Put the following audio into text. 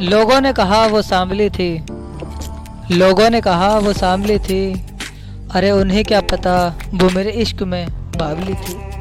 लोगों ने कहा वो सांवली थी। लोगों ने कहा वो सांवली थी। अरे उन्हें क्या पता, वो मेरे इश्क में बावली थी।